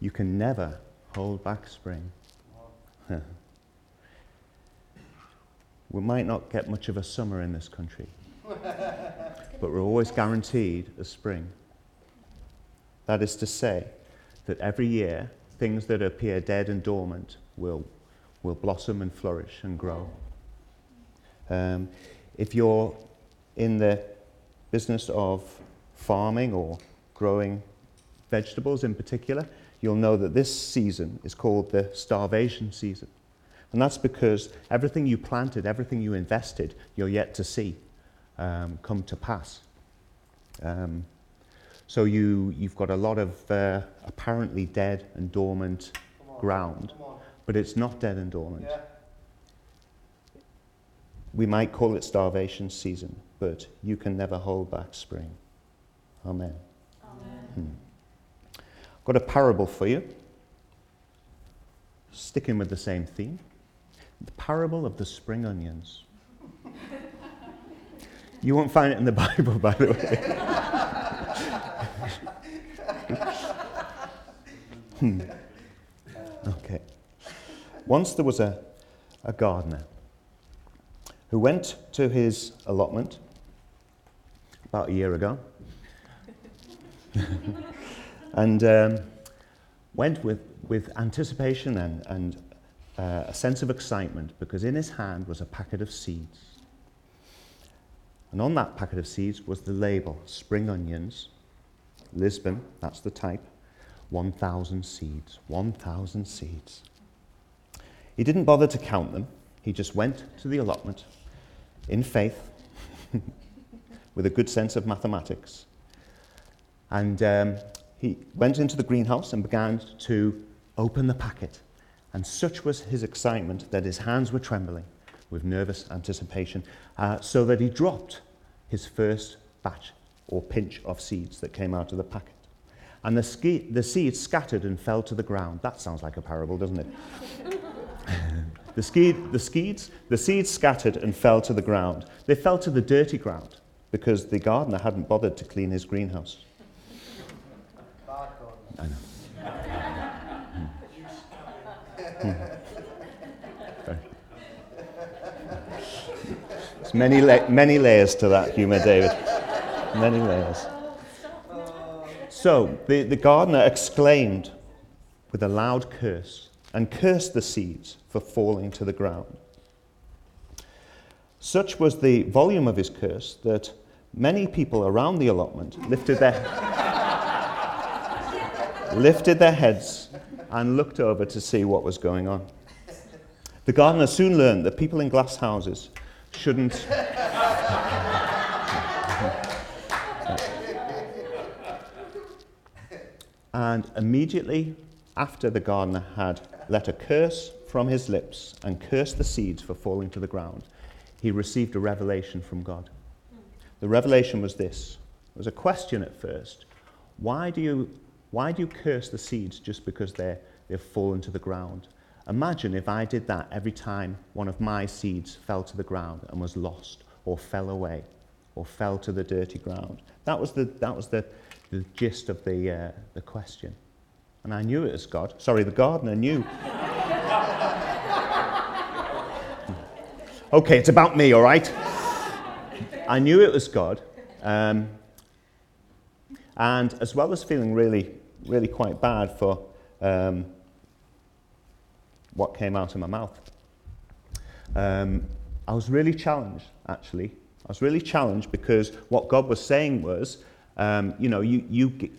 You can never hold back spring. we might not get much of a summer in this country, but we're always guaranteed a spring. That is to say, that every year things that appear dead and dormant will, will blossom and flourish and grow. Um, if you're in the business of farming or growing vegetables in particular, you'll know that this season is called the starvation season. And that's because everything you planted, everything you invested, you're yet to see um, come to pass. Um, so you, you've got a lot of uh, apparently dead and dormant on, ground, but it's not dead and dormant. Yeah. We might call it starvation season, but you can never hold back spring. Amen. Amen. Hmm. Got a parable for you, sticking with the same theme. The parable of the spring onions. you won't find it in the Bible, by the way. Hmm. Okay. Once there was a, a gardener who went to his allotment about a year ago and um, went with, with anticipation and, and uh, a sense of excitement because in his hand was a packet of seeds. And on that packet of seeds was the label spring onions, Lisbon, that's the type, 1,000 seeds. 1,000 seeds. He didn't bother to count them. He just went to the allotment in faith with a good sense of mathematics. And um, he went into the greenhouse and began to open the packet. And such was his excitement that his hands were trembling with nervous anticipation, uh, so that he dropped his first batch or pinch of seeds that came out of the packet and the, ski- the seeds scattered and fell to the ground. That sounds like a parable, doesn't it? the, ski- the, the seeds scattered and fell to the ground. They fell to the dirty ground because the gardener hadn't bothered to clean his greenhouse. I know. Hmm. There's many, la- many layers to that humour, David. Many layers. So the, the gardener exclaimed with a loud curse and cursed the seeds for falling to the ground. Such was the volume of his curse that many people around the allotment lifted their, lifted their heads and looked over to see what was going on. The gardener soon learned that people in glass houses shouldn't And immediately after the gardener had let a curse from his lips and cursed the seeds for falling to the ground, he received a revelation from God. The revelation was this it was a question at first. Why do you, why do you curse the seeds just because they're, they've fallen to the ground? Imagine if I did that every time one of my seeds fell to the ground and was lost or fell away or fell to the dirty ground. That was the, that was the, the gist of the, uh, the question. And I knew it was God. Sorry, the gardener knew. okay, it's about me, all right? I knew it was God. Um, and as well as feeling really, really quite bad for um, what came out of my mouth, um, I was really challenged, actually. I was really challenged because what God was saying was, um, you know, you, you,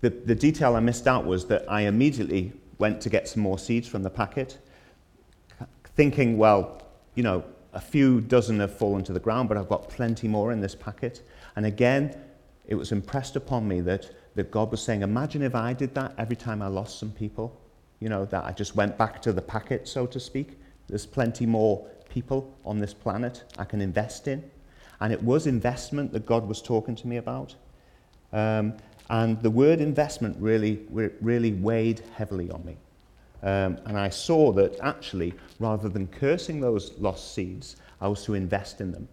the, the detail I missed out was that I immediately went to get some more seeds from the packet, thinking, well, you know, a few dozen have fallen to the ground, but I've got plenty more in this packet. And again, it was impressed upon me that, that God was saying, imagine if I did that every time I lost some people, you know, that I just went back to the packet, so to speak. There's plenty more people on this planet I can invest in. And it was investment that God was talking to me about. Um, and the word investment really, really weighed heavily on me. Um, and I saw that actually, rather than cursing those lost seeds, I was to invest in them.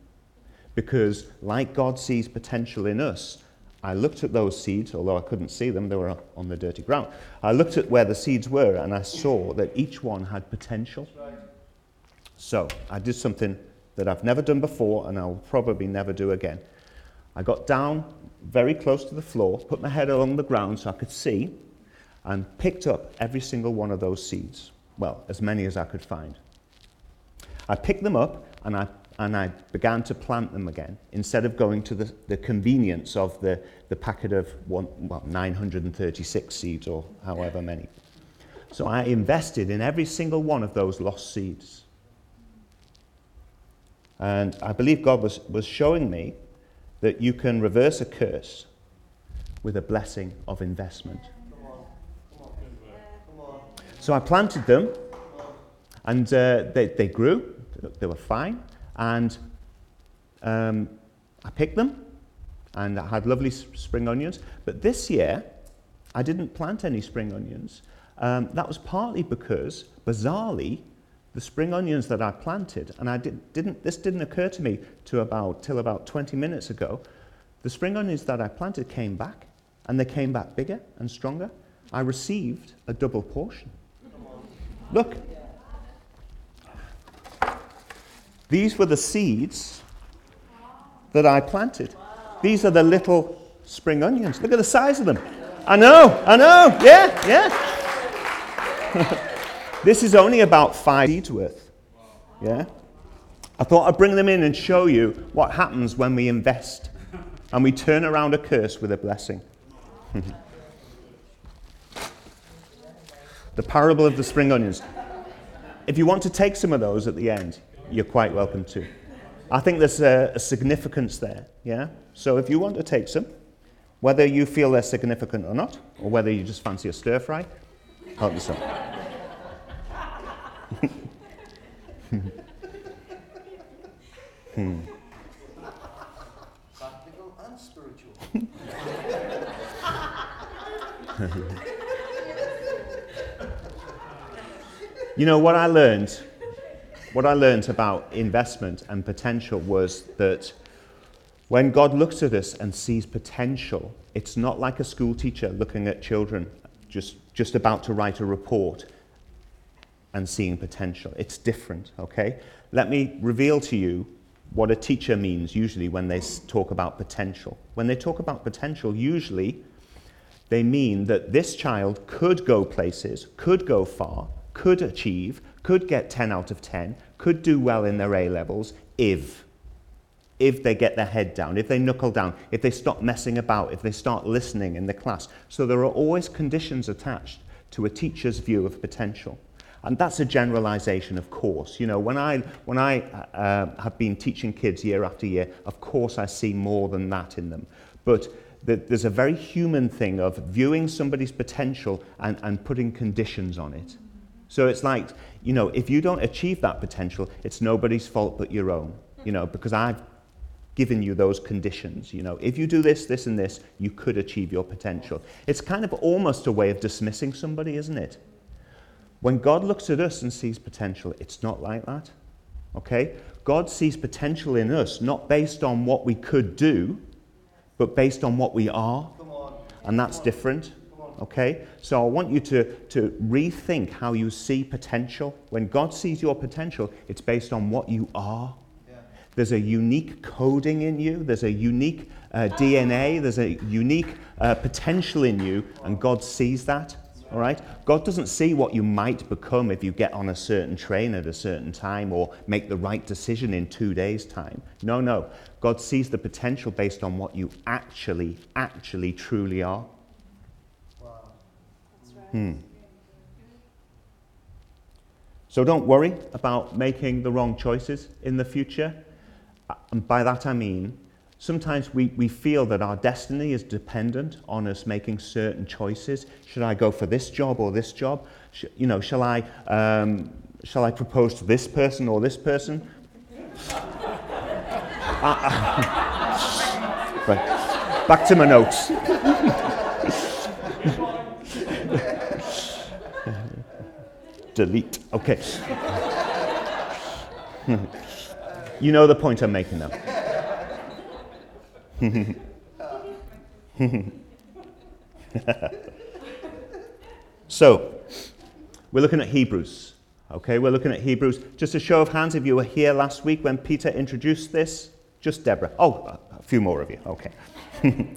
Because, like God sees potential in us, I looked at those seeds, although I couldn't see them, they were on the dirty ground. I looked at where the seeds were and I saw that each one had potential. So I did something that I've never done before and I'll probably never do again. I got down very close to the floor, put my head along the ground so I could see, and picked up every single one of those seeds. Well, as many as I could find. I picked them up and I, and I began to plant them again instead of going to the, the convenience of the, the packet of one, well, 936 seeds or however many. So I invested in every single one of those lost seeds. And I believe God was, was showing me that you can reverse a curse with a blessing of investment. So I planted them, and uh, they, they grew, they were fine, and um, I picked them, and I had lovely spring onions. But this year, I didn't plant any spring onions. Um, that was partly because, bizarrely, the spring onions that I planted, and I did, didn't, this didn't occur to me to about, till about 20 minutes ago, the spring onions that I planted came back, and they came back bigger and stronger. I received a double portion. Look. These were the seeds that I planted. These are the little spring onions. Look at the size of them. I know, I know, yeah, yeah. This is only about five seeds worth. Yeah? I thought I'd bring them in and show you what happens when we invest and we turn around a curse with a blessing. the parable of the spring onions. If you want to take some of those at the end, you're quite welcome to. I think there's a, a significance there, yeah? So if you want to take some, whether you feel they're significant or not, or whether you just fancy a stir fry, help yourself hmm. You know what I learned? What I learned about investment and potential was that when God looks at us and sees potential, it's not like a school teacher looking at children just, just about to write a report and seeing potential. It's different, okay? Let me reveal to you what a teacher means usually when they talk about potential. When they talk about potential, usually they mean that this child could go places, could go far, could achieve, could get 10 out of 10, could do well in their A levels if if they get their head down, if they knuckle down, if they stop messing about, if they start listening in the class. So there are always conditions attached to a teacher's view of potential. And that's a generalization, of course. You know, when I, when I uh, have been teaching kids year after year, of course I see more than that in them. But the, there's a very human thing of viewing somebody's potential and, and putting conditions on it. So it's like, you know, if you don't achieve that potential, it's nobody's fault but your own, you know, because I've given you those conditions. You know, if you do this, this, and this, you could achieve your potential. It's kind of almost a way of dismissing somebody, isn't it? When God looks at us and sees potential, it's not like that. Okay? God sees potential in us not based on what we could do, but based on what we are. And that's different. Okay? So I want you to, to rethink how you see potential. When God sees your potential, it's based on what you are. There's a unique coding in you, there's a unique uh, DNA, there's a unique uh, potential in you, and God sees that. All right? God doesn't see what you might become if you get on a certain train at a certain time or make the right decision in two days' time. No, no. God sees the potential based on what you actually, actually, truly are. Hmm. So don't worry about making the wrong choices in the future. And by that I mean Sometimes we, we feel that our destiny is dependent on us making certain choices. Should I go for this job or this job? Sh- you know, shall I, um, shall I propose to this person or this person? uh, uh, right. Back to my notes. Delete. Okay. you know the point I'm making now. so, we're looking at Hebrews. Okay, we're looking at Hebrews. Just a show of hands if you were here last week when Peter introduced this. Just Deborah. Oh, a few more of you. Okay.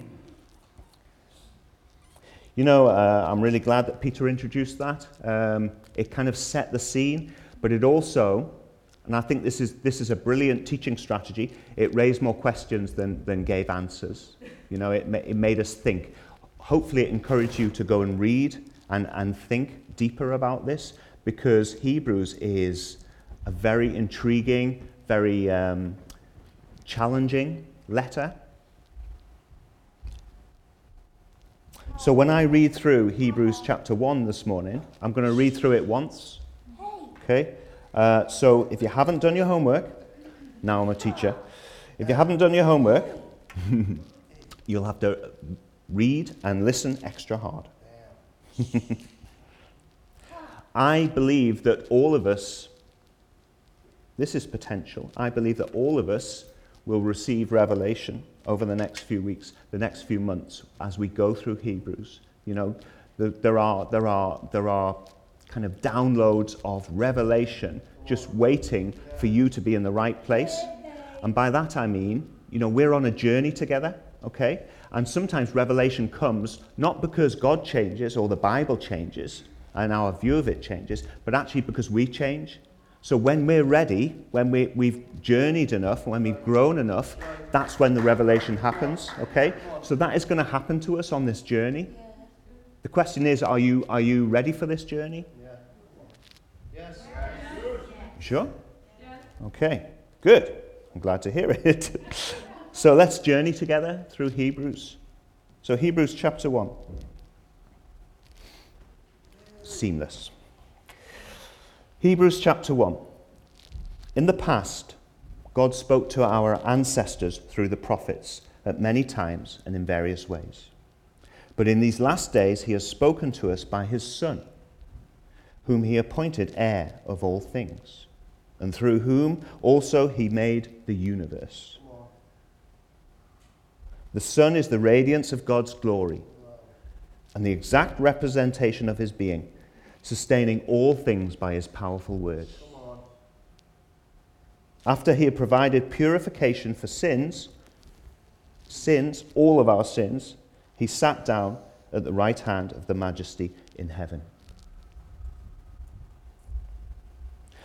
you know, uh, I'm really glad that Peter introduced that. Um, it kind of set the scene, but it also, and I think this is, this is a brilliant teaching strategy, it raised more questions than, than gave answers. You know, it, ma- it made us think. Hopefully, it encouraged you to go and read and, and think deeper about this because Hebrews is a very intriguing, very um, challenging letter. So when I read through Hebrews chapter 1 this morning, I'm going to read through it once. Okay? Uh, so if you haven't done your homework, now I'm a teacher. If you haven't done your homework, you'll have to read and listen extra hard. I believe that all of us, this is potential, I believe that all of us will receive revelation over the next few weeks, the next few months, as we go through Hebrews. You know, there are, there are, there are kind of downloads of revelation just waiting for you to be in the right place. And by that I mean, you know, we're on a journey together, okay? And sometimes revelation comes not because God changes or the Bible changes and our view of it changes, but actually because we change so when we're ready, when we, we've journeyed enough, when we've grown enough, that's when the revelation happens. Okay? So that is going to happen to us on this journey. The question is, are you, are you ready for this journey? Yes. Sure? Okay, good. I'm glad to hear it. so let's journey together through Hebrews. So, Hebrews chapter 1. Seamless. Hebrews chapter 1. In the past, God spoke to our ancestors through the prophets at many times and in various ways. But in these last days, he has spoken to us by his Son, whom he appointed heir of all things, and through whom also he made the universe. The Son is the radiance of God's glory and the exact representation of his being sustaining all things by his powerful word. After he had provided purification for sins, sins, all of our sins, he sat down at the right hand of the majesty in heaven.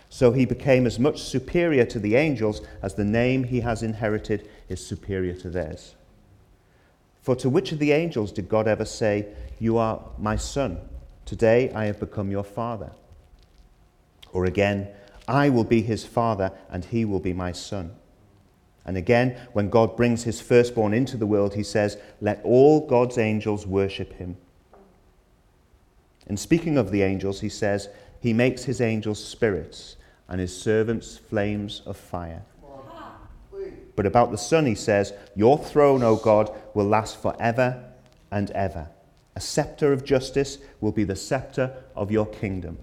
So he became as much superior to the angels as the name he has inherited is superior to theirs. For to which of the angels did God ever say, You are my son? Today I have become your father. Or again, I will be his father and he will be my son. And again, when God brings his firstborn into the world, he says, Let all God's angels worship him. And speaking of the angels, he says, He makes his angels spirits and his servants flames of fire. But about the Son, he says, Your throne, O God, will last forever and ever. A scepter of justice will be the scepter of your kingdom.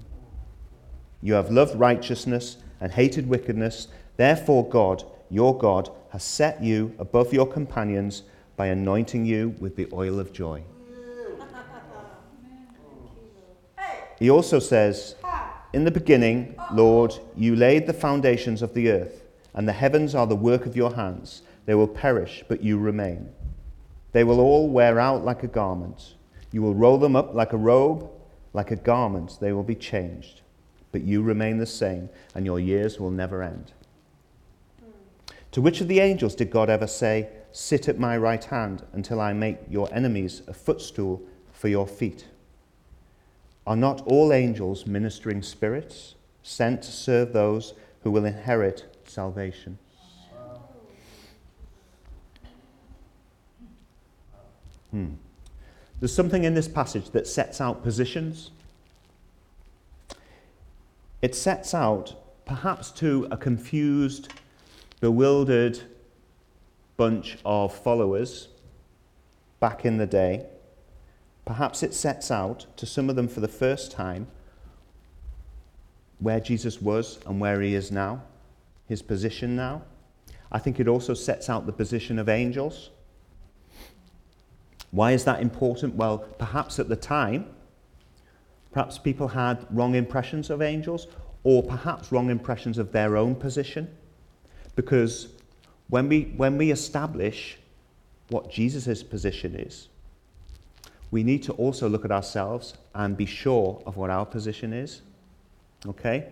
You have loved righteousness and hated wickedness. Therefore, God, your God, has set you above your companions by anointing you with the oil of joy. He also says, In the beginning, Lord, you laid the foundations of the earth, and the heavens are the work of your hands. They will perish, but you remain. They will all wear out like a garment you will roll them up like a robe, like a garment, they will be changed. But you remain the same, and your years will never end. To which of the angels did God ever say, Sit at my right hand until I make your enemies a footstool for your feet? Are not all angels ministering spirits sent to serve those who will inherit salvation? Hmm. There's something in this passage that sets out positions. It sets out, perhaps to a confused, bewildered bunch of followers back in the day, perhaps it sets out to some of them for the first time where Jesus was and where he is now, his position now. I think it also sets out the position of angels Why is that important? Well, perhaps at the time, perhaps people had wrong impressions of angels, or perhaps wrong impressions of their own position. Because when we, when we establish what Jesus' position is, we need to also look at ourselves and be sure of what our position is. Okay?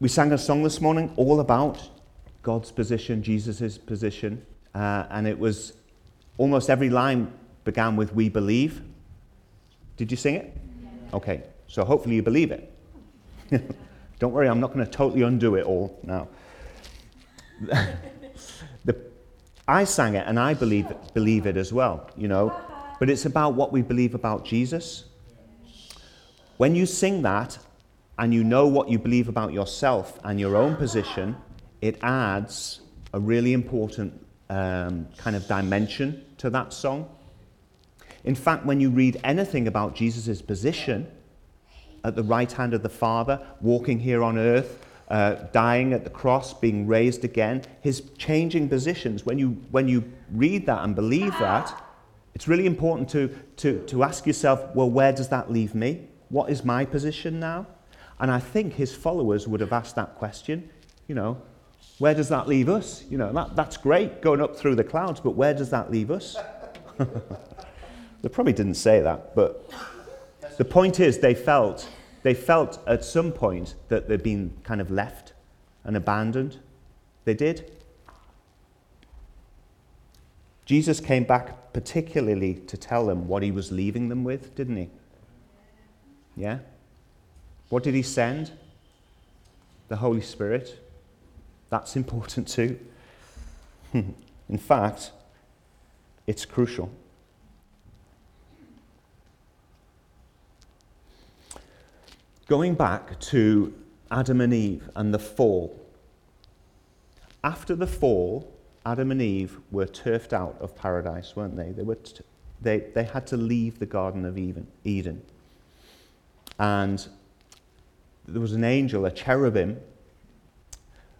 We sang a song this morning all about God's position, Jesus' position, uh, and it was almost every line began with We believe. Did you sing it? Okay, so hopefully you believe it. Don't worry, I'm not going to totally undo it all now. the, I sang it and I believe, believe it as well, you know, but it's about what we believe about Jesus. When you sing that and you know what you believe about yourself and your own position, it adds a really important um, kind of dimension to that song. In fact, when you read anything about Jesus' position at the right hand of the Father, walking here on earth, uh, dying at the cross, being raised again, his changing positions, when you, when you read that and believe that, it's really important to, to, to ask yourself, well, where does that leave me? What is my position now? And I think his followers would have asked that question, you know, where does that leave us? You know, that, that's great going up through the clouds, but where does that leave us? they probably didn't say that, but the point is they felt, they felt at some point that they'd been kind of left and abandoned. They did. Jesus came back particularly to tell them what he was leaving them with, didn't he? Yeah? What did he send? The Holy Spirit. That's important too. In fact, it's crucial. Going back to Adam and Eve and the fall. After the fall, Adam and Eve were turfed out of paradise, weren't they? They, were t- they, they had to leave the Garden of Eden. And there was an angel, a cherubim.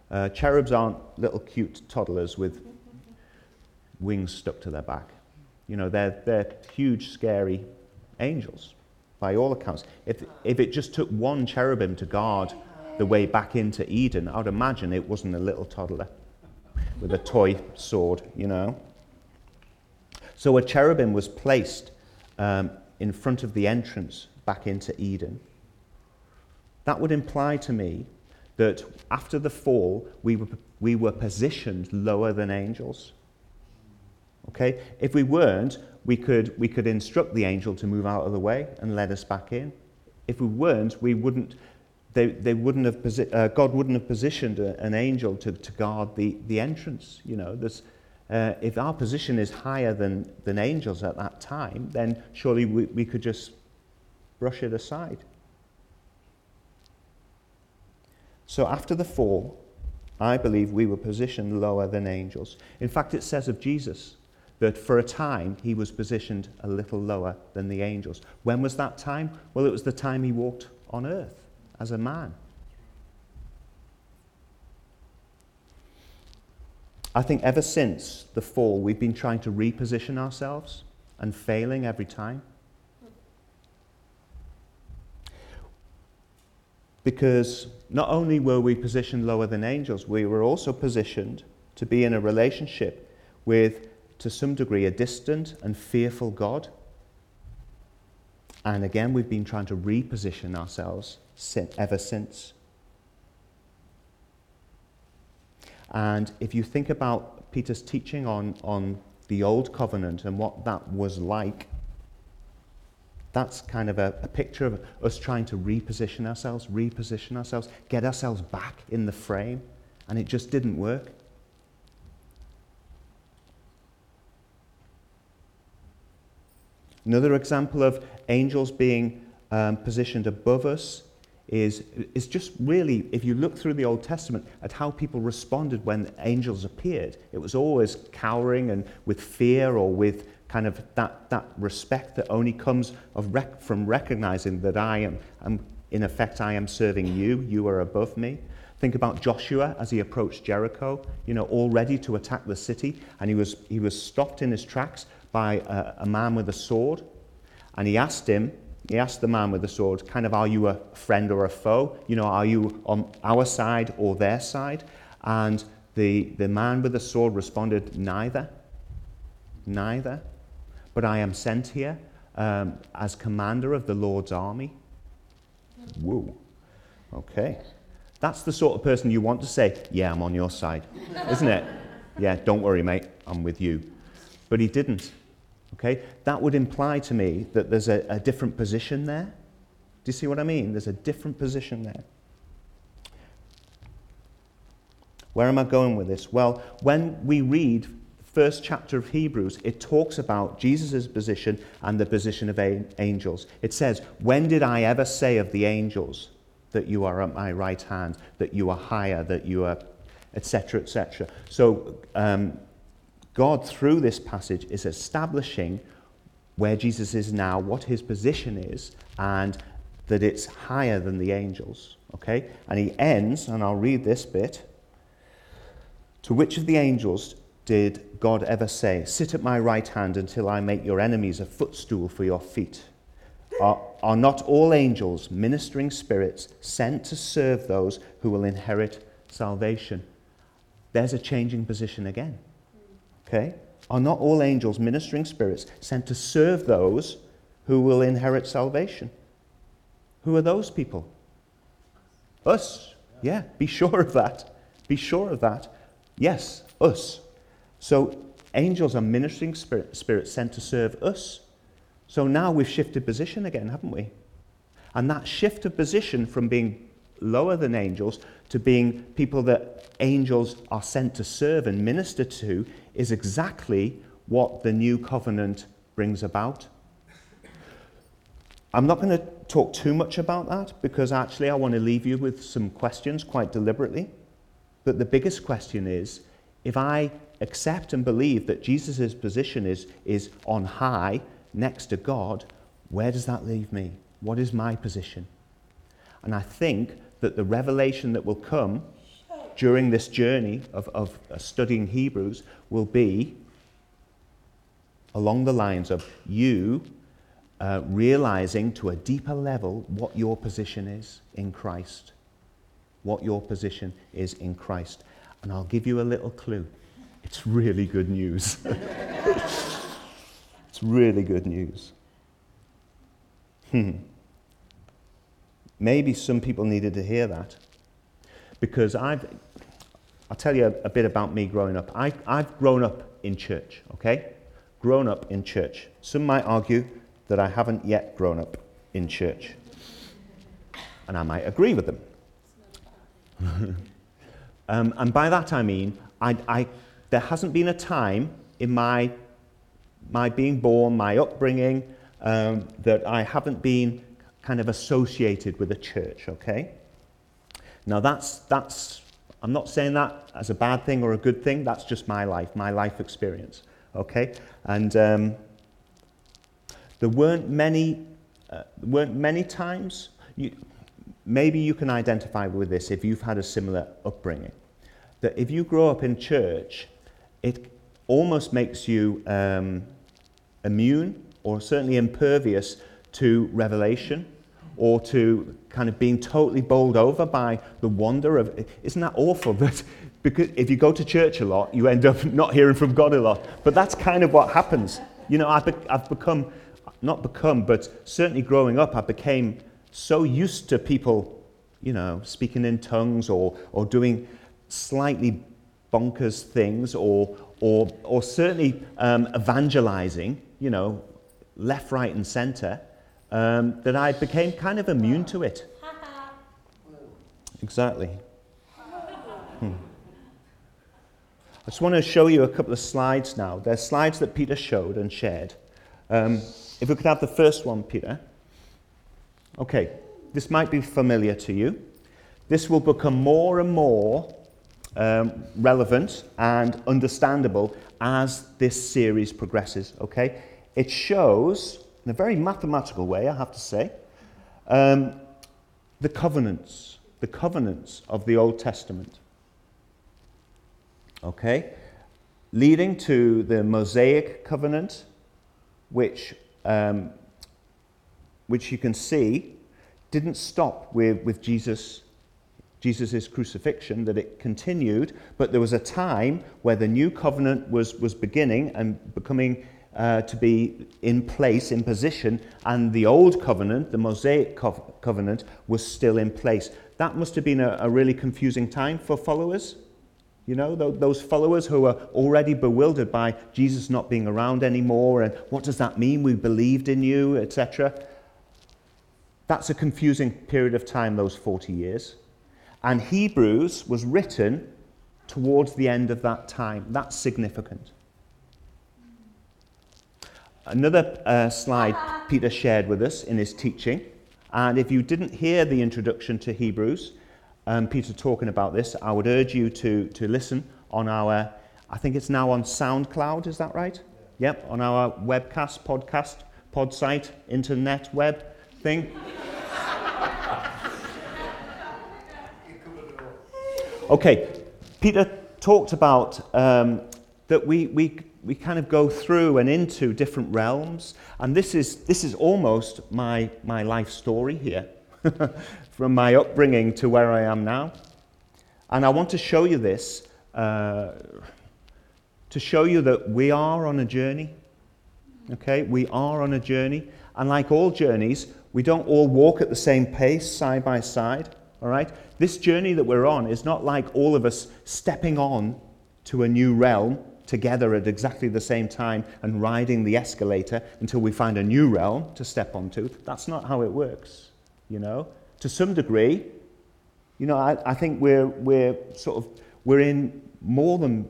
Uh, cherubs aren't little cute toddlers with wings stuck to their back. You know, they're, they're huge, scary angels, by all accounts. If, if it just took one cherubim to guard the way back into Eden, I would imagine it wasn't a little toddler with a toy sword, you know. So a cherubim was placed um, in front of the entrance back into Eden. That would imply to me that after the fall, we were, we were positioned lower than angels. Okay? If we weren't, we could, we could instruct the angel to move out of the way and let us back in. If we weren't, we wouldn't, they, they wouldn't have posi- uh, God wouldn't have positioned a, an angel to, to guard the, the entrance. You know, uh, if our position is higher than, than angels at that time, then surely we, we could just brush it aside. So after the fall, I believe we were positioned lower than angels. In fact, it says of Jesus that for a time he was positioned a little lower than the angels. When was that time? Well, it was the time he walked on earth as a man. I think ever since the fall, we've been trying to reposition ourselves and failing every time. Because not only were we positioned lower than angels, we were also positioned to be in a relationship with, to some degree, a distant and fearful God. And again, we've been trying to reposition ourselves ever since. And if you think about Peter's teaching on, on the Old Covenant and what that was like, that's kind of a, a, picture of us trying to reposition ourselves, reposition ourselves, get ourselves back in the frame, and it just didn't work. Another example of angels being um, positioned above us is, is just really, if you look through the Old Testament at how people responded when angels appeared, it was always cowering and with fear or with kind of that, that respect that only comes of rec- from recognizing that I am, am, in effect, I am serving you, you are above me. Think about Joshua as he approached Jericho, you know, all ready to attack the city, and he was, he was stopped in his tracks by a, a man with a sword. And he asked him, he asked the man with the sword, kind of, are you a friend or a foe? You know, are you on our side or their side? And the, the man with the sword responded, neither. Neither. But I am sent here um, as commander of the Lord's army. Whoa. Okay. That's the sort of person you want to say, Yeah, I'm on your side, isn't it? Yeah, don't worry, mate, I'm with you. But he didn't. Okay? That would imply to me that there's a, a different position there. Do you see what I mean? There's a different position there. Where am I going with this? Well, when we read first chapter of Hebrews, it talks about Jesus' position and the position of angels. It says, When did I ever say of the angels that you are at my right hand, that you are higher, that you are, etc., etc.? So, um, God, through this passage, is establishing where Jesus is now, what his position is, and that it's higher than the angels. Okay? And he ends, and I'll read this bit. To which of the angels did God ever say, Sit at my right hand until I make your enemies a footstool for your feet? Are, are not all angels ministering spirits sent to serve those who will inherit salvation? There's a changing position again. Okay? Are not all angels ministering spirits sent to serve those who will inherit salvation? Who are those people? Us. Yeah, be sure of that. Be sure of that. Yes, us. So angels are ministering spirit, spirits sent to serve us. So now we've shifted position again, haven't we? And that shift of position from being lower than angels to being people that angels are sent to serve and minister to is exactly what the new covenant brings about. I'm not going to talk too much about that because actually I want to leave you with some questions quite deliberately. But the biggest question is if I accept and believe that Jesus' position is, is on high next to God, where does that leave me? What is my position? And I think that the revelation that will come during this journey of, of studying Hebrews will be along the lines of you uh, realizing to a deeper level what your position is in Christ. What your position is in Christ. And I'll give you a little clue. It's really good news. it's really good news. Hmm. Maybe some people needed to hear that. Because I've, I'll tell you a, bit about me growing up. I, I've grown up in church, okay? Grown up in church. Some might argue that I haven't yet grown up in church. And I might agree with them. um, and by that I mean, I, I there hasn't been a time in my, my being born, my upbringing, um, that I haven't been kind of associated with a church, okay? Now, that's, that's, I'm not saying that as a bad thing or a good thing, that's just my life, my life experience, okay? And um, there weren't many, uh, weren't many times, you, maybe you can identify with this if you've had a similar upbringing, that if you grow up in church it almost makes you um, immune or certainly impervious to revelation or to kind of being totally bowled over by the wonder of isn't that awful? That because if you go to church a lot you end up not hearing from god a lot. But that's kind of what happens. You know i've, I've become not become but certainly growing up i became so used to people you know speaking in tongues or or doing slightly bonkers things or, or, or certainly um, evangelizing, you know, left, right, and center, um, that I became kind of immune to it. Exactly. Hmm. I just want to show you a couple of slides now. They're slides that Peter showed and shared. Um, if we could have the first one, Peter. Okay, this might be familiar to you. This will become more and more um, relevant and understandable as this series progresses. Okay, it shows in a very mathematical way, I have to say, um, the covenants, the covenants of the Old Testament. Okay, leading to the Mosaic covenant which, um, which you can see didn't stop with, with Jesus Jesus' crucifixion, that it continued, but there was a time where the new covenant was, was beginning and becoming uh, to be in place, in position, and the old covenant, the Mosaic co- covenant, was still in place. That must have been a, a really confusing time for followers. You know, those followers who are already bewildered by Jesus not being around anymore, and what does that mean? We believed in you, etc. That's a confusing period of time, those 40 years. And Hebrews was written towards the end of that time. That's significant. Another uh, slide Peter shared with us in his teaching. And if you didn't hear the introduction to Hebrews, um, Peter talking about this, I would urge you to, to listen on our, I think it's now on SoundCloud, is that right? Yeah. Yep, on our webcast, podcast, pod site, internet web thing. Okay, Peter talked about um, that we, we, we kind of go through and into different realms, and this is, this is almost my, my life story here, from my upbringing to where I am now. And I want to show you this uh, to show you that we are on a journey. Okay, we are on a journey, and like all journeys, we don't all walk at the same pace side by side. All right? This journey that we're on is not like all of us stepping on to a new realm together at exactly the same time and riding the escalator until we find a new realm to step onto. That's not how it works, you know? To some degree, you know, I, I think we're, we're sort of, we're in more than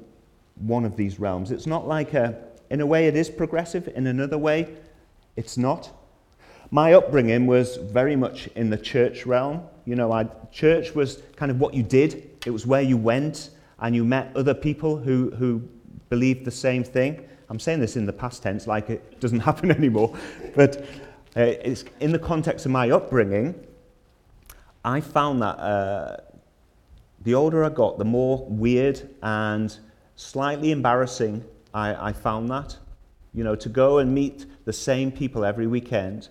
one of these realms. It's not like a, in a way it is progressive, in another way it's not. My upbringing was very much in the church realm. You know, I, church was kind of what you did, it was where you went and you met other people who, who believed the same thing. I'm saying this in the past tense like it doesn't happen anymore. But uh, it's in the context of my upbringing, I found that uh, the older I got, the more weird and slightly embarrassing I, I found that. You know, to go and meet the same people every weekend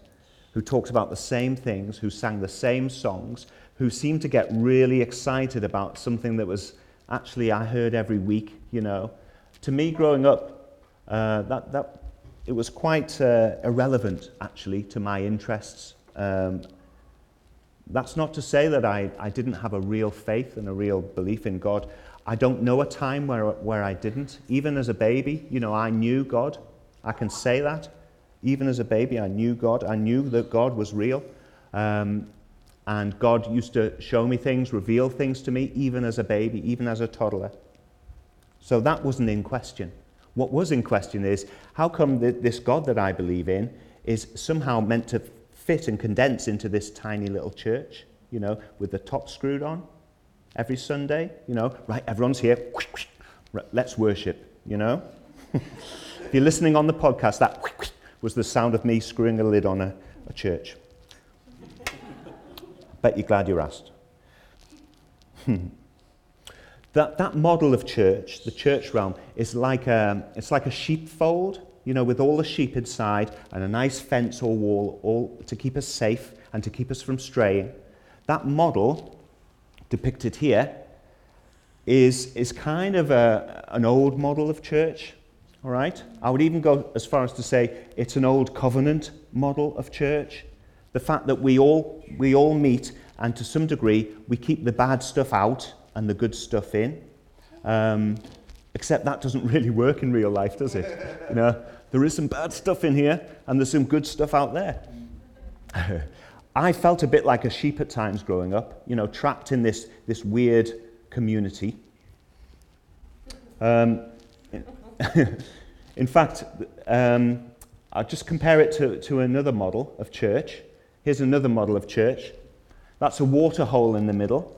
who talked about the same things, who sang the same songs, who seemed to get really excited about something that was actually I heard every week, you know. To me, growing up, uh, that, that, it was quite uh, irrelevant, actually, to my interests. Um, that's not to say that I, I didn't have a real faith and a real belief in God. I don't know a time where, where I didn't. Even as a baby, you know, I knew God. I can say that. Even as a baby, I knew God. I knew that God was real. Um, and God used to show me things, reveal things to me, even as a baby, even as a toddler. So that wasn't in question. What was in question is how come this God that I believe in is somehow meant to fit and condense into this tiny little church, you know, with the top screwed on every Sunday, you know, right, everyone's here, let's worship, you know? if you're listening on the podcast, that was the sound of me screwing a lid on a, a church. Bet you're glad you asked. Hmm. that, that model of church, the church realm, is like a, it's like a sheepfold, you know, with all the sheep inside and a nice fence or wall all to keep us safe and to keep us from straying. That model, depicted here, is, is kind of a, an old model of church. All right? I would even go as far as to say it's an old covenant model of church. The fact that we all, we all meet and to some degree we keep the bad stuff out and the good stuff in. Um, except that doesn't really work in real life, does it? You know, there is some bad stuff in here and there's some good stuff out there. I felt a bit like a sheep at times growing up, you know, trapped in this, this weird community. Um, In fact, um, I'll just compare it to, to another model of church. Here's another model of church. That's a water hole in the middle.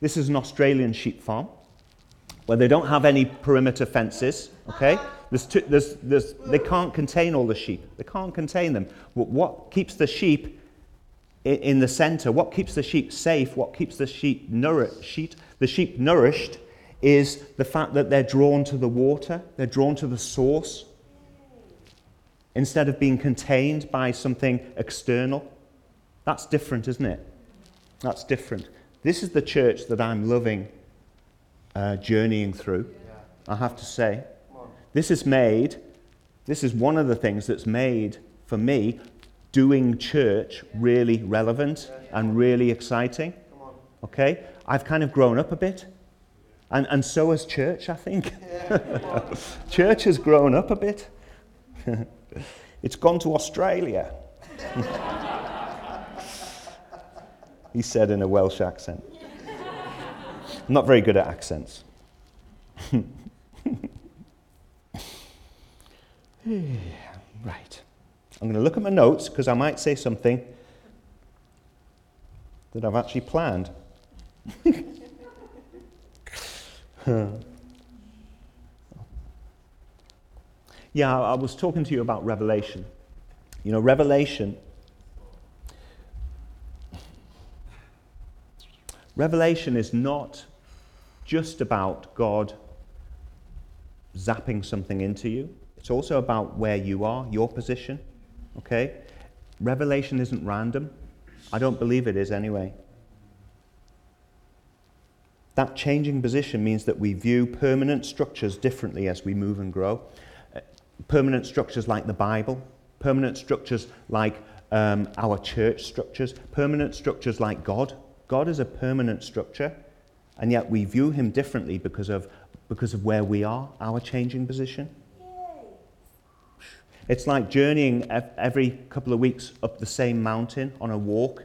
This is an Australian sheep farm where they don't have any perimeter fences, okay? There's two, there's, there's, they can't contain all the sheep. They can't contain them. What, what keeps the sheep in, in the center, what keeps the sheep safe, what keeps the sheep, nourished, the sheep nourished is the fact that they're drawn to the water, they're drawn to the source. instead of being contained by something external. That's different, isn't it? That's different. This is the church that I'm loving uh, journeying through, I have to say. This is made, this is one of the things that's made for me doing church really relevant and really exciting. Okay? I've kind of grown up a bit. And, and so has church, I think. church has grown up a bit. it's gone to Australia. he said in a Welsh accent. I'm not very good at accents. right. I'm going to look at my notes because I might say something that I've actually planned. Yeah, I was talking to you about Revelation. You know, Revelation. Revelation is not just about God zapping something into you. It's also about where you are, your position. Okay? Revelation isn't random. I don't believe it is anyway. That changing position means that we view permanent structures differently as we move and grow. Uh, permanent structures like the Bible, permanent structures like um, our church structures, permanent structures like God. God is a permanent structure, and yet we view him differently because of, because of where we are, our changing position. It's like journeying every couple of weeks up the same mountain on a walk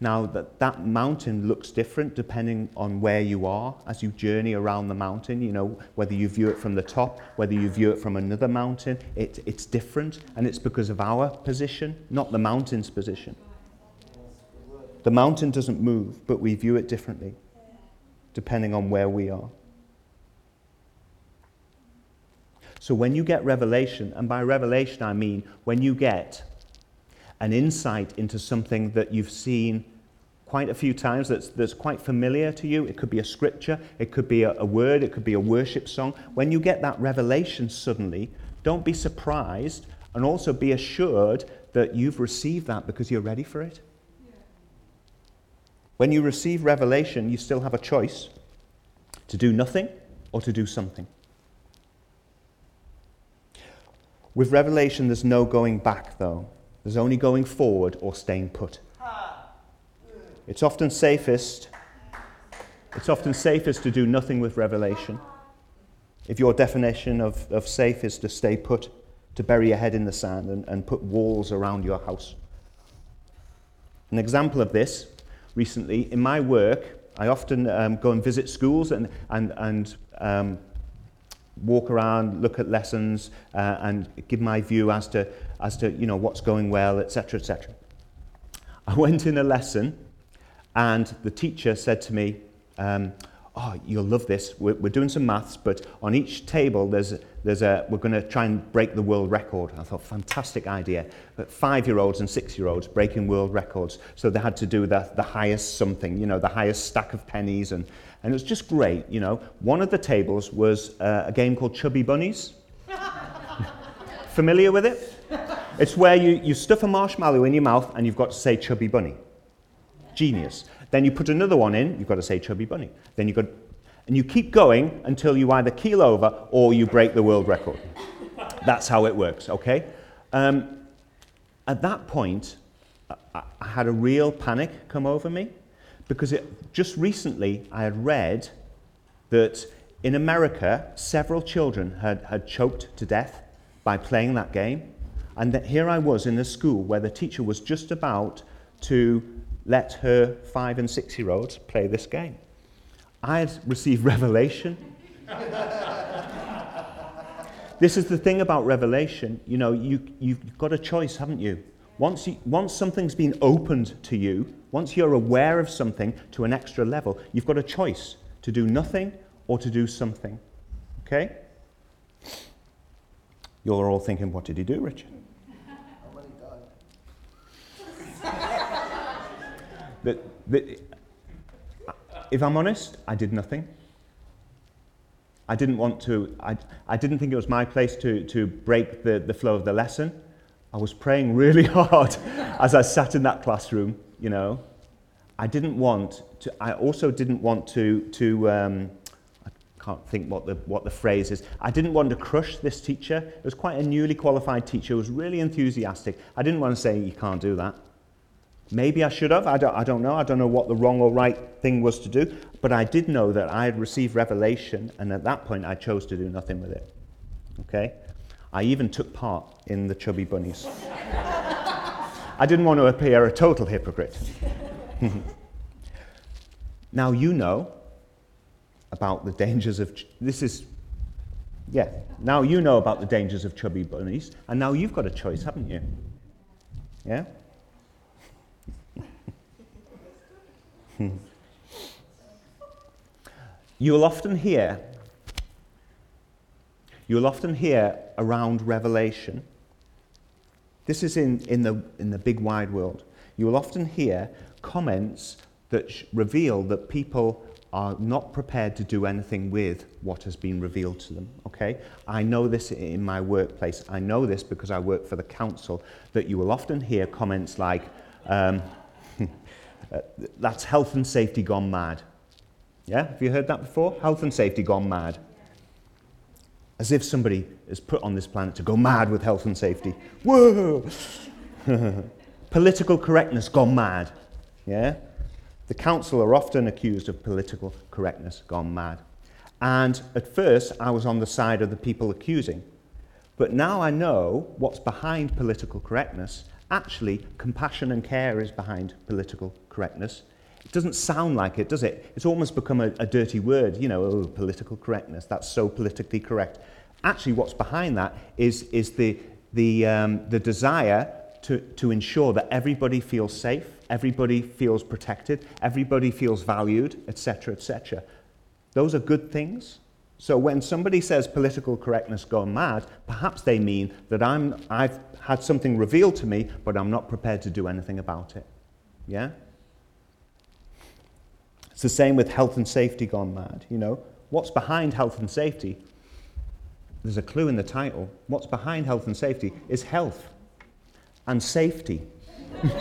now, that, that mountain looks different depending on where you are as you journey around the mountain. You know, whether you view it from the top, whether you view it from another mountain, it, it's different. And it's because of our position, not the mountain's position. The mountain doesn't move, but we view it differently depending on where we are. So when you get revelation, and by revelation I mean when you get an insight into something that you've seen quite a few times that's, that's quite familiar to you. It could be a scripture, it could be a, a word, it could be a worship song. When you get that revelation suddenly, don't be surprised and also be assured that you've received that because you're ready for it. When you receive revelation, you still have a choice to do nothing or to do something. With revelation, there's no going back, though. There's only going forward or staying put. It's often safest. It's often safest to do nothing with revelation. If your definition of, of safe is to stay put, to bury your head in the sand and, and put walls around your house. An example of this recently, in my work, I often um, go and visit schools and, and, and um, walk around, look at lessons, uh, and give my view as to, as to you know, what's going well, etc., etc. I went in a lesson and the teacher said to me, um, oh, you'll love this. We're, we're, doing some maths, but on each table, there's, there's a, we're going to try and break the world record. I thought, fantastic idea. But five-year-olds and six-year-olds breaking world records. So they had to do the, the highest something, you know, the highest stack of pennies. And, and it was just great, you know. One of the tables was uh, a game called Chubby Bunnies. Familiar with it? It's where you, you stuff a marshmallow in your mouth and you've got to say Chubby Bunny. Genius. Then you put another one in, you've got to say chubby bunny. Then you've got, and you keep going until you either keel over or you break the world record. That's how it works, okay? Um, at that point, I, I had a real panic come over me because it, just recently I had read that in America, several children had, had choked to death by playing that game. And that here I was in a school where the teacher was just about to let her five and six year olds play this game. I had received revelation. this is the thing about revelation. You know, you, you've got a choice, haven't you? Once, you, once something's been opened to you, once you're aware of something to an extra level, you've got a choice to do nothing or to do something. Okay? You're all thinking, what did he do, Richard? That, that if I'm honest, I did nothing. I didn't want to, I, I didn't think it was my place to, to break the, the flow of the lesson. I was praying really hard as I sat in that classroom, you know. I didn't want to, I also didn't want to, to um, I can't think what the, what the phrase is. I didn't want to crush this teacher. It was quite a newly qualified teacher, was really enthusiastic. I didn't want to say, you can't do that. Maybe I should have. I don't, I don't know. I don't know what the wrong or right thing was to do. But I did know that I had received revelation, and at that point, I chose to do nothing with it. Okay? I even took part in the chubby bunnies. I didn't want to appear a total hypocrite. now you know about the dangers of. Ch- this is. Yeah, now you know about the dangers of chubby bunnies, and now you've got a choice, haven't you? Yeah? You'll often hear you'll often hear around Revelation, this is in, in, the, in the big wide world, you will often hear comments that sh- reveal that people are not prepared to do anything with what has been revealed to them. Okay? I know this in my workplace. I know this because I work for the council, that you will often hear comments like, um, Uh, that's health and safety gone mad. Yeah? Have you heard that before? Health and safety gone mad as if somebody is put on this planet to go mad with health and safety. Whoa! political correctness gone mad. Yeah? The council are often accused of political correctness gone mad. And at first, I was on the side of the people accusing. But now I know what's behind political correctness. Actually, compassion and care is behind political correctness. It doesn't sound like it, does it? It's almost become a, a dirty word, you know, oh, political correctness. That's so politically correct. Actually, what's behind that is, is the, the, um, the desire to, to ensure that everybody feels safe, everybody feels protected, everybody feels valued, etc., etc. Those are good things. So when somebody says political correctness gone mad, perhaps they mean that I'm, I've had something revealed to me, but I'm not prepared to do anything about it. Yeah? It's the same with health and safety gone mad. You know, what's behind health and safety? There's a clue in the title. What's behind health and safety is health and safety.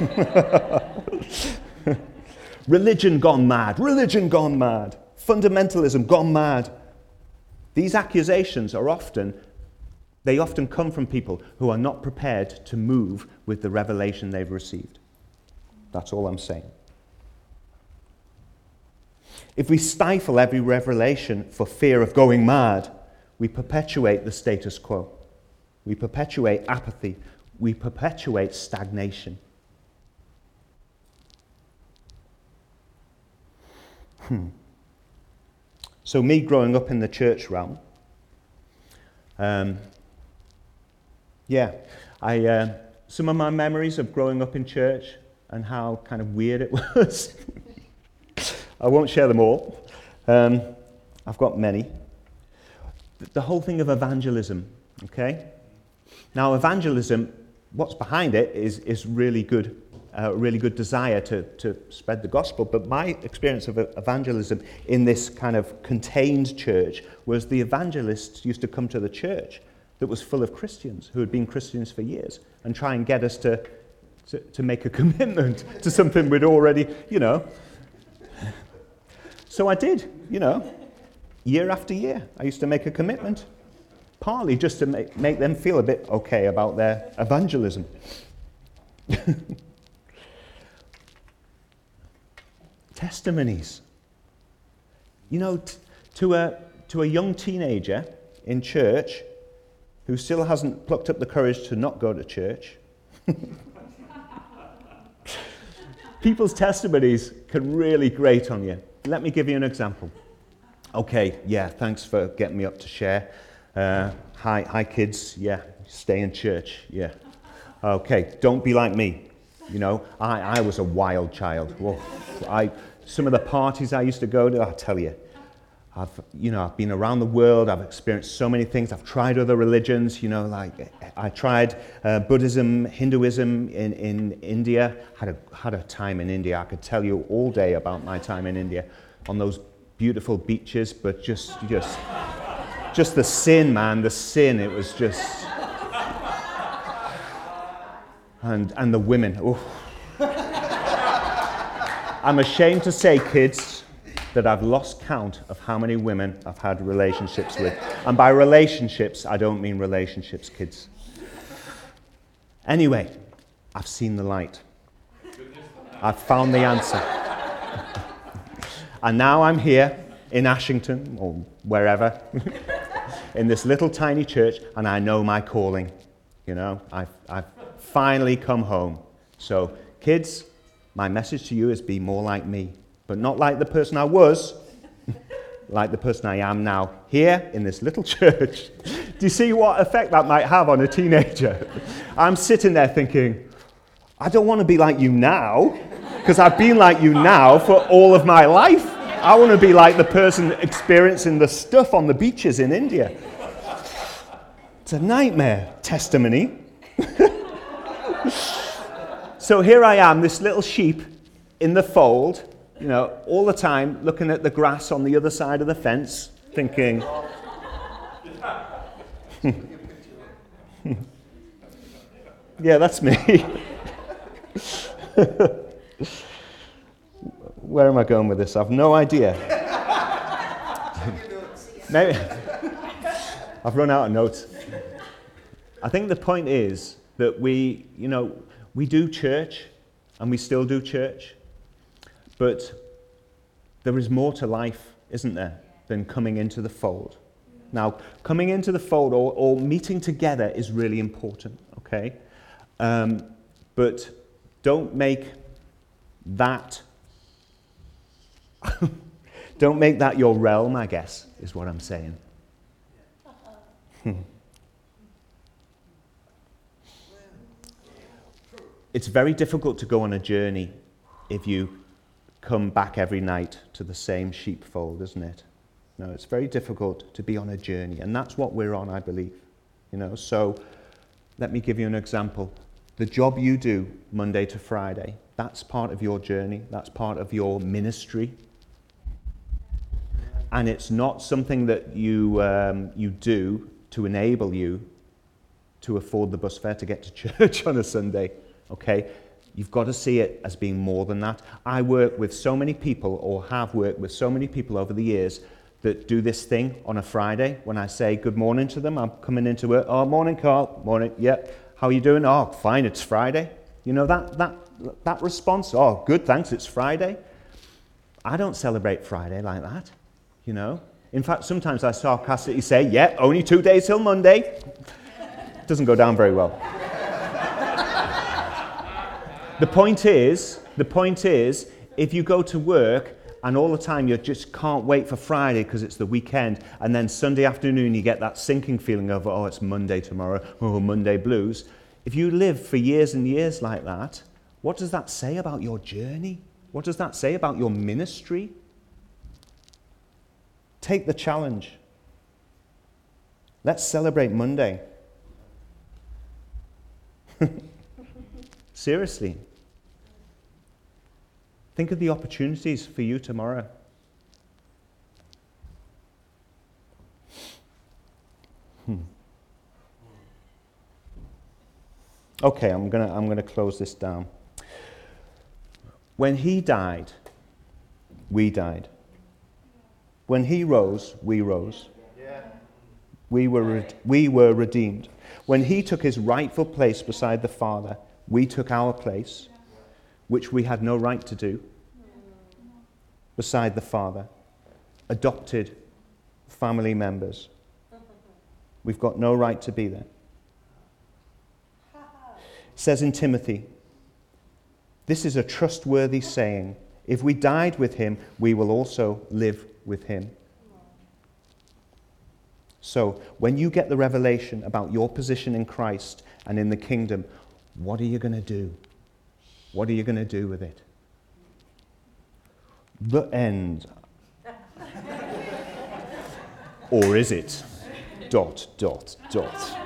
Religion gone mad. Religion gone mad. Fundamentalism gone mad. These accusations are often, they often come from people who are not prepared to move with the revelation they've received. That's all I'm saying. If we stifle every revelation for fear of going mad, we perpetuate the status quo. We perpetuate apathy. We perpetuate stagnation. Hmm. So, me growing up in the church realm, um, yeah, I, uh, some of my memories of growing up in church and how kind of weird it was. I won't share them all. Um, I've got many. The whole thing of evangelism, okay? Now, evangelism, what's behind it is, is really good, uh, really good desire to, to spread the gospel. But my experience of evangelism in this kind of contained church was the evangelists used to come to the church that was full of Christians who had been Christians for years and try and get us to, to, to make a commitment to something we'd already, you know, so I did, you know, year after year. I used to make a commitment, partly just to make, make them feel a bit okay about their evangelism. Testimonies. You know, t- to, a, to a young teenager in church who still hasn't plucked up the courage to not go to church, people's testimonies can really grate on you. Let me give you an example. Okay, yeah, thanks for getting me up to share. Uh, hi, hi, kids. Yeah, stay in church. Yeah. Okay, don't be like me. You know, I, I was a wild child. Whoa. I, some of the parties I used to go to, I'll tell you, I've, you know, I've been around the world. I've experienced so many things. I've tried other religions. You know, like I tried uh, Buddhism, Hinduism in, in India. Had a, had a time in India. I could tell you all day about my time in India on those beautiful beaches, but just, just, just the sin, man, the sin. It was just. And, and the women. Oof. I'm ashamed to say, kids, that I've lost count of how many women I've had relationships with. And by relationships, I don't mean relationships, kids. Anyway, I've seen the light. I've found the answer. and now I'm here in Ashington or wherever, in this little tiny church, and I know my calling. You know, I've, I've finally come home. So, kids, my message to you is be more like me, but not like the person I was, like the person I am now, here in this little church. Do you see what effect that might have on a teenager? I'm sitting there thinking, I don't want to be like you now, because I've been like you now for all of my life. I want to be like the person experiencing the stuff on the beaches in India. It's a nightmare testimony. So here I am, this little sheep in the fold, you know, all the time looking at the grass on the other side of the fence, thinking, yeah, that's me. Where am I going with this? I've no idea. Maybe I've run out of notes. I think the point is that we, you know, we do church and we still do church, but there is more to life, isn't there, than coming into the fold. Now, coming into the fold or, or meeting together is really important, okay? Um, but don't make that don't make that your realm, I guess, is what I'm saying. it's very difficult to go on a journey if you come back every night to the same sheepfold, isn't it? No, it's very difficult to be on a journey, and that's what we're on, I believe. You know, so let me give you an example. The job you do Monday to Friday, that's part of your journey, that's part of your ministry. And it's not something that you, um, you do to enable you to afford the bus fare to get to church on a Sunday. Okay? You've got to see it as being more than that. I work with so many people, or have worked with so many people over the years, that do this thing on a Friday when I say good morning to them. I'm coming into work. Oh, morning, Carl. Morning. Yep. How are you doing? Oh, fine. It's Friday. You know that that that response. Oh, good. Thanks. It's Friday. I don't celebrate Friday like that. You know. In fact, sometimes I sarcastically say, "Yeah, only two days till Monday." Doesn't go down very well. The point is, the point is, if you go to work and all the time you just can't wait for Friday because it's the weekend, and then Sunday afternoon you get that sinking feeling of, oh, it's Monday tomorrow, oh, Monday blues. If you live for years and years like that, what does that say about your journey? What does that say about your ministry? Take the challenge. Let's celebrate Monday. Seriously. Think of the opportunities for you tomorrow. Hmm. Okay, I'm going to I'm going to close this down. When he died, we died. When he rose, we rose. We were, we were redeemed. When he took his rightful place beside the Father, we took our place which we had no right to do, beside the Father, adopted family members. We've got no right to be there. It says in Timothy, this is a trustworthy saying. If we died with him, we will also live with him. So, when you get the revelation about your position in Christ and in the kingdom, what are you going to do? What are you going to do with it? The end. or is it? Dot, dot, dot.